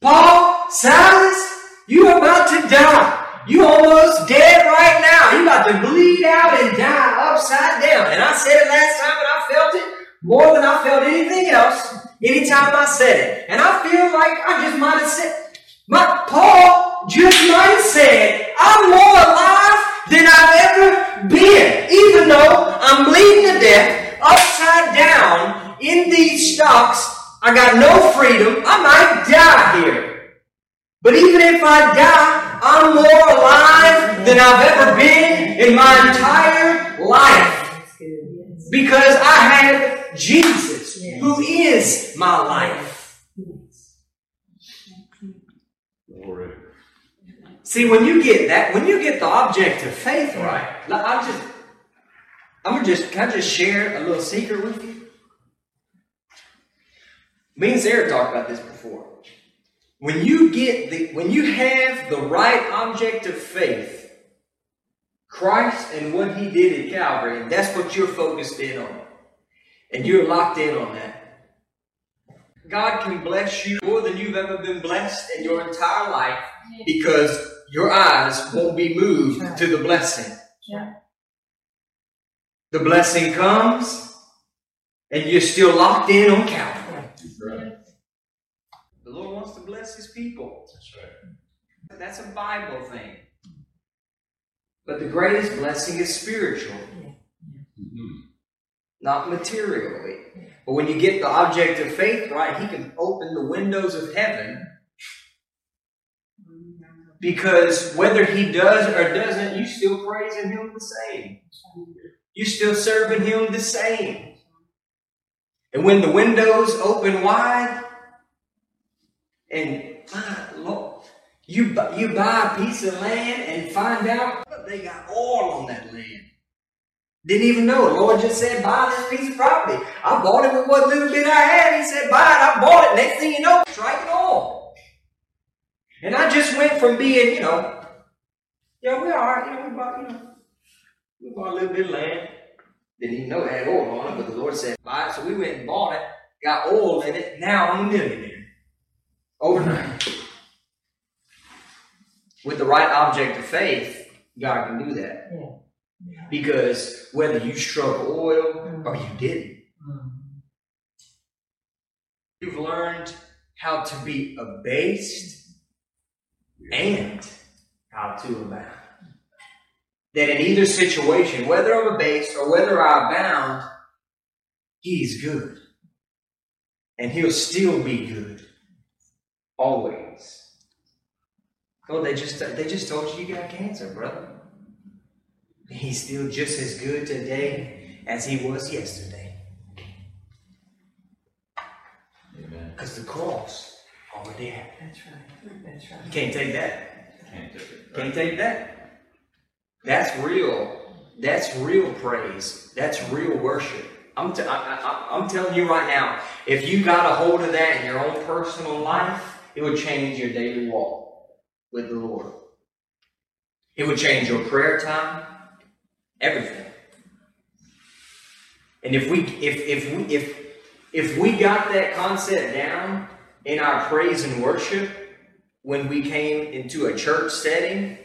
Paul, Silas, you about to die. You almost dead right now. You about to bleed out and die upside down. And I said it last time and I felt it more than I felt anything else anytime I said it. And I feel like I just might have said, my Paul just might have said, I'm more alive than I've ever been. Even though I'm bleeding to death, upside down in these stocks, I got no freedom. I might die here. But even if I die, I'm more alive than I've ever been in my entire life. That's good. Yes. Because I have Jesus, who is my life. Glory. See, when you get that, when you get the object of faith right, like, I'm just, I'm gonna just, can I just share a little secret with you? Me and Sarah talked about this before. When you get the, when you have the right object of faith, Christ and what He did at Calvary, and that's what you're focused in on, and you're locked in on that. God can bless you more than you've ever been blessed in your entire life because your eyes won't be moved to the blessing. Yeah. the blessing comes, and you're still locked in on Calvary. That's right. The Lord wants bless His people. That's right. That's a Bible thing. But the greatest blessing is spiritual, Mhm. not materially. But when you get the object of faith right, He can open the windows of heaven. Because whether He does or doesn't, you still praising Him the same. You're still serving Him the same. And when the windows open wide, and my Lord, you bu- you buy a piece of land and find out they got oil on that land. Didn't even know it. Lord just said, buy this piece of property. I bought it with what little bit I had. He said, buy it. I bought it. Next thing you know, strike it oil. And I just went from being, you know, yeah, we are, you know, we bought, you know, we bought a little bit of land. Didn't even know it had oil on it, but the Lord said, buy it. So we went and bought it, got oil in it. Now I'm a millionaire. Overnight. With the right object of faith, God can do that. Yeah. Because whether you struck oil mm. or you didn't, mm. you've learned how to be abased and how to abound. That in either situation, whether I'm abased or whether I abound, He's good. And He'll still be good. Always. Oh, they just they just told you you got cancer, brother. He's still just as good today as he was yesterday. Amen. Because the cross already happened. That's right, that's right. You can't take that. Can't take it. Can't take that. That's real. That's real praise. That's real worship. I'm, t- I, I, I'm telling you right now, if you got a hold of that in your own personal life, it would change your daily walk with the Lord. It would change your prayer time, everything. And if we if if we if if we got that concept down in our praise and worship when we came into a church setting,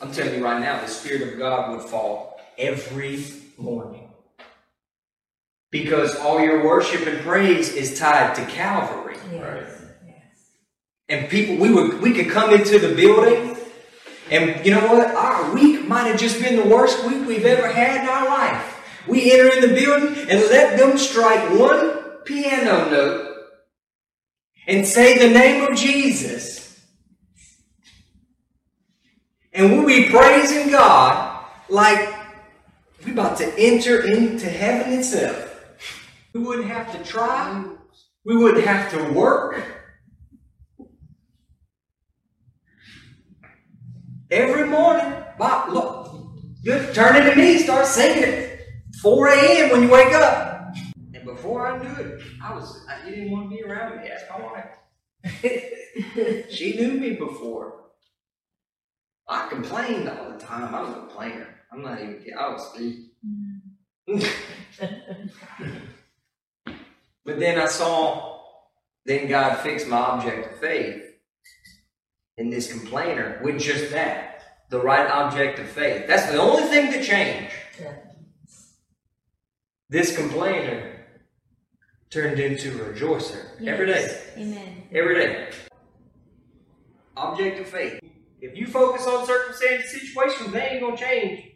I'm telling you right now, the Spirit of God would fall every morning. Because all your worship and praise is tied to Calvary. Yes, yes. And people, we would we could come into the building, and you know what? Our week might have just been the worst week we've ever had in our life. We enter in the building and let them strike one piano note and say the name of Jesus. And we'll be praising God like we're about to enter into heaven itself. We wouldn't have to try. We wouldn't have to work. Every morning, Bob, look, just turn it to me, start singing it. 4 a.m. when you wake up. And before I knew it, I was, I, you didn't want to be around me. Ask my wife. she knew me before. I complained all the time. I was a complainer. I'm not even kidding. I was But then I saw, then God fixed my object of faith in this complainer with just that. The right object of faith. That's the only thing to change. Yeah. This complainer turned into a rejoicer every day. Amen. Every day. Object of faith. If you focus on circumstances, situations, they ain't gonna change.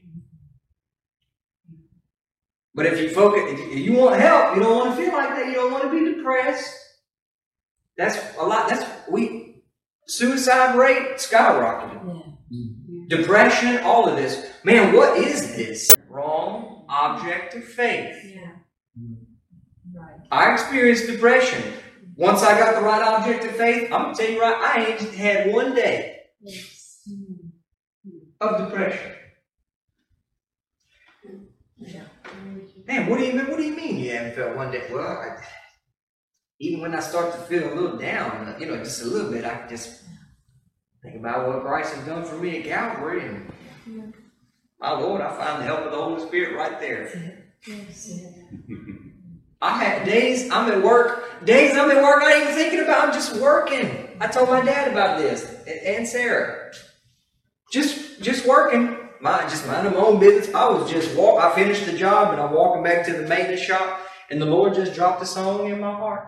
But if you focus, if you want help, you don't want to feel like that. You don't want to be depressed. That's a lot. That's we suicide rate skyrocketed. Depression, all of this. Man, what is this? Wrong object of faith. Yeah. Right. I experienced depression. Once I got the right object of faith, I'm gonna tell you right, I ain't had one day Yes. of depression. Yeah. Man, what do you what do you mean you haven't felt one day? Well, I, even when I start to feel a little down, uh, you know, just a little bit, I can just think about what Christ has done for me at Calvary, and my Lord, I find the help of the Holy Spirit right there. Yes. I had days I'm at work, days I'm at work, I ain't even thinking about. I'm just working. I told my dad about this and- and Sarah. Just just working. my just minding my own business. I was just walk. I finished the job and I'm walking back to the maintenance shop, and the Lord just dropped a song in my heart.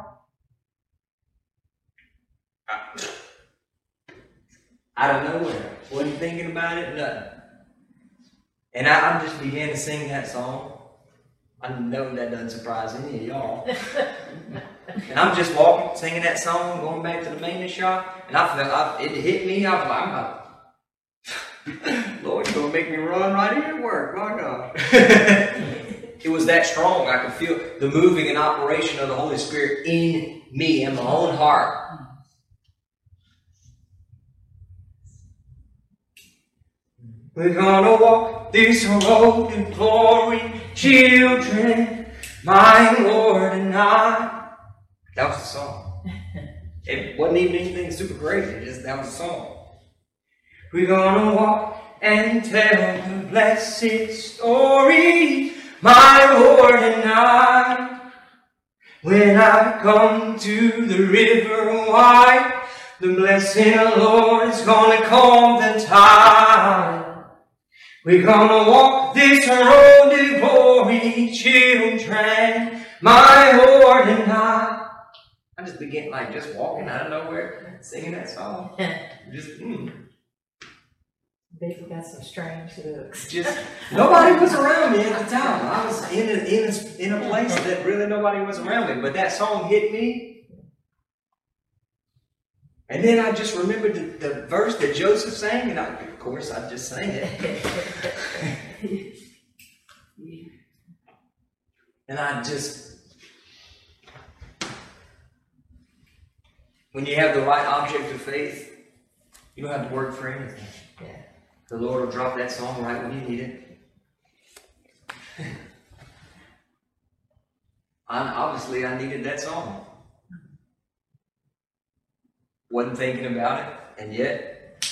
I- Out of nowhere, wasn't thinking about it, nothing. And I, I just began to sing that song. I know that doesn't surprise any of y'all. and I'm just walking, singing that song, going back to the maintenance shop, and I felt I, it hit me. I was like, I'm about Lord, you're gonna make me run right here at work. My God. it was that strong. I could feel the moving and operation of the Holy Spirit in me, in my own heart. We're gonna walk this road in glory, children, my Lord and I. That was the song. It wasn't even anything super crazy, it just that was the song. We're gonna walk and tell the blessed story, my Lord and I. When I come to the river wide, the blessed Lord is gonna calm the tide. We're gonna walk this road to glory, children, my Lord and I. I just began like just walking out of nowhere, singing that song. Just, mm. People got some strange looks. just nobody was around me at the time. I was in a, in a, in a place that really nobody was around me. But that song hit me, and then I just remembered the, the verse that Joseph sang, and I, of course I just sang it. and I just, when you have the right object of faith, you don't have to work for anything. Yeah. The Lord will drop that song right when you need it. I, obviously, I needed that song. Wasn't thinking about it, and yet,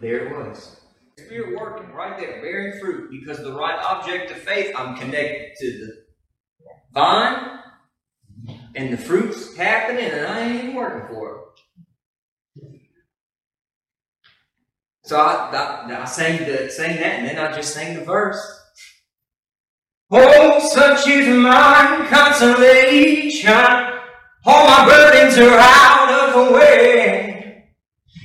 there it was. Spirit working right there, bearing fruit, because the right object of faith, I'm connected to the vine, and the fruit's happening, and I ain't even working for it. So I, I, I sang the sang that, and then I just sang the verse. Oh, such is my consolation. All my burdens are out of the way,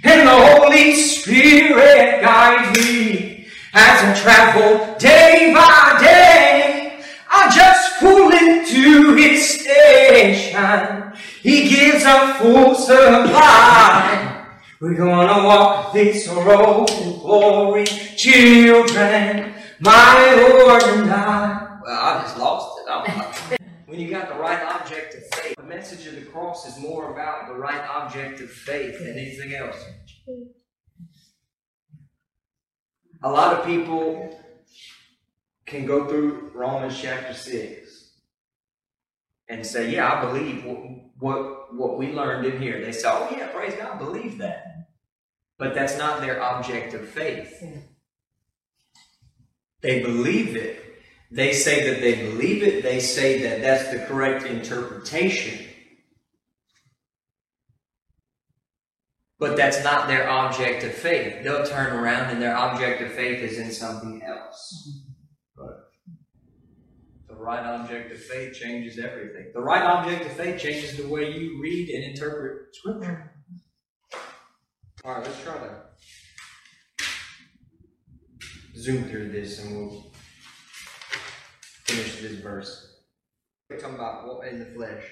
and the Holy Spirit guides me as I travel day by day. I just pull into His station. He gives a full supply. We're gonna walk this road in glory, children, my Lord and I. Well, I just lost it. When you got the right object of faith, the message of the cross is more about the right object of faith than anything else. A lot of people can go through Romans chapter 6 and say, Yeah, I believe what, what, what we learned in here. They say, Oh, yeah, praise God, believe that. But that's not their object of faith. They believe it. They say that they believe it. They say that that's the correct interpretation. But that's not their object of faith. They'll turn around and their object of faith is in something else. But the right object of faith changes everything. The right object of faith changes the way you read and interpret Scripture. All right, let's try to zoom through this and we'll finish this verse. Talking about in the flesh.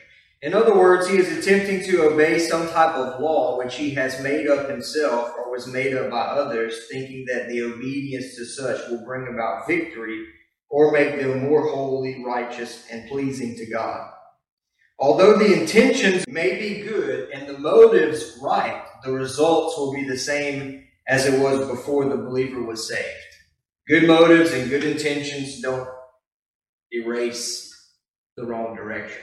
In other words, he is attempting to obey some type of law which he has made up himself or was made up by others, thinking that the obedience to such will bring about victory or make them more holy, righteous, and pleasing to God. Although the intentions may be good and the motives right, the results will be the same as it was before the believer was saved. Good motives and good intentions don't erase the wrong direction.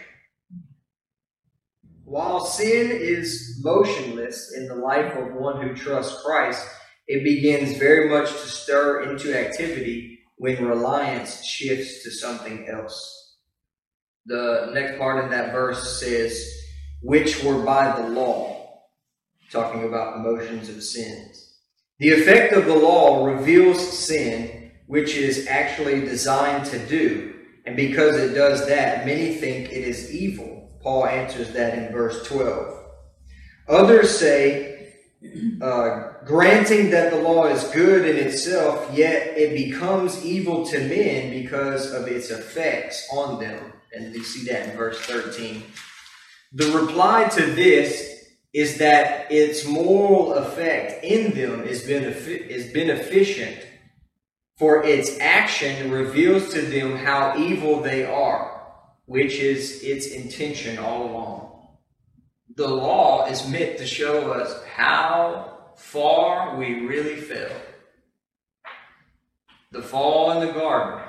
While sin is motionless in the life of one who trusts Christ, it begins very much to stir into activity when reliance shifts to something else. The next part of that verse says, which were by the law, talking about the motions of sins. The effect of the law reveals sin, which is actually designed to do, and because it does that, many think it is evil. Paul answers that in verse 12. Others say, uh, granting that the law is good in itself, yet it becomes evil to men because of its effects on them. And you see that in verse 13. The reply to this is that its moral effect in them is, benefi- is beneficent, for its action reveals to them how evil they are, which is its intention all along. The law is meant to show us how far we really fell. The fall in the garden.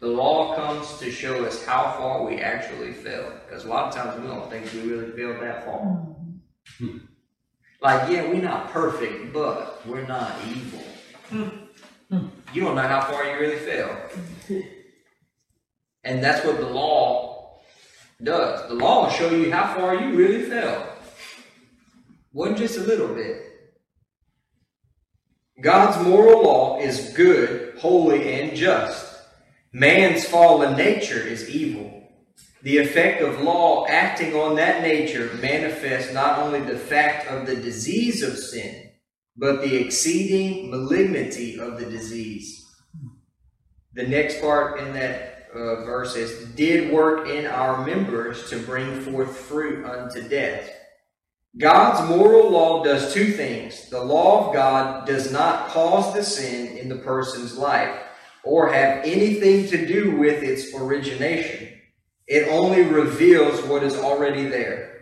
The law comes to show us how far we actually fell. Because a lot of times we don't think we really fell that far. Hmm. Like, yeah, we're not perfect, but we're not evil. Hmm. You don't know how far you really fell. And that's what the law does. The law will show you how far you really fell. Wasn't just a little bit. God's moral law is good, holy, and just. Man's fallen nature is evil. The effect of law acting on that nature manifests not only the fact of the disease of sin, but the exceeding malignity of the disease. The next part in that uh, verse is, did work in our members to bring forth fruit unto death. God's moral law does two things. The law of God does not cause the sin in the person's life or have anything to do with its origination. It only reveals what is already there.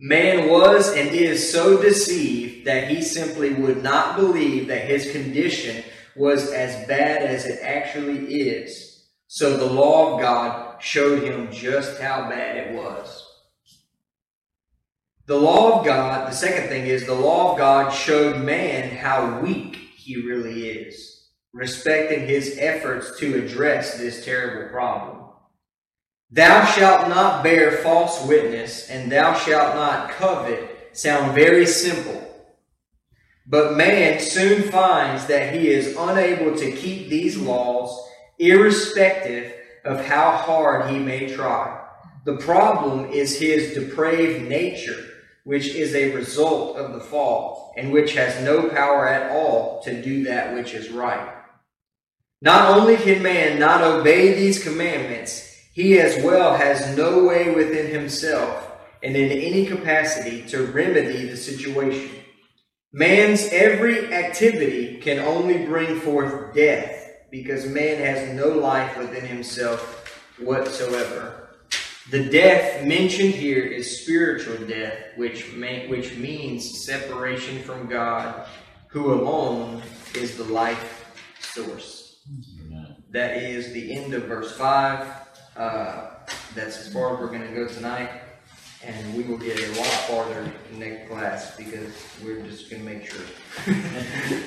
Man was and is so deceived that he simply would not believe that his condition was as bad as it actually is. So the law of God showed him just how bad it was. The law of God, the second thing is the law of God showed man how weak he really is, respecting his efforts to address this terrible problem. Thou shalt not bear false witness, and thou shalt not covet sound very simple. But man soon finds that he is unable to keep these laws, irrespective of how hard he may try. The problem is his depraved nature, which is a result of the fall, and which has no power at all to do that which is right. Not only can man not obey these commandments, he as well has no way within himself and in any capacity to remedy the situation. Man's every activity can only bring forth death because man has no life within himself whatsoever. The death mentioned here is spiritual death, which, may, which means separation from God, who alone is the life source. That is the end of verse 5. Uh, that's as far as we're going to go tonight. And we will get a lot farther in next class because we're just going to make sure.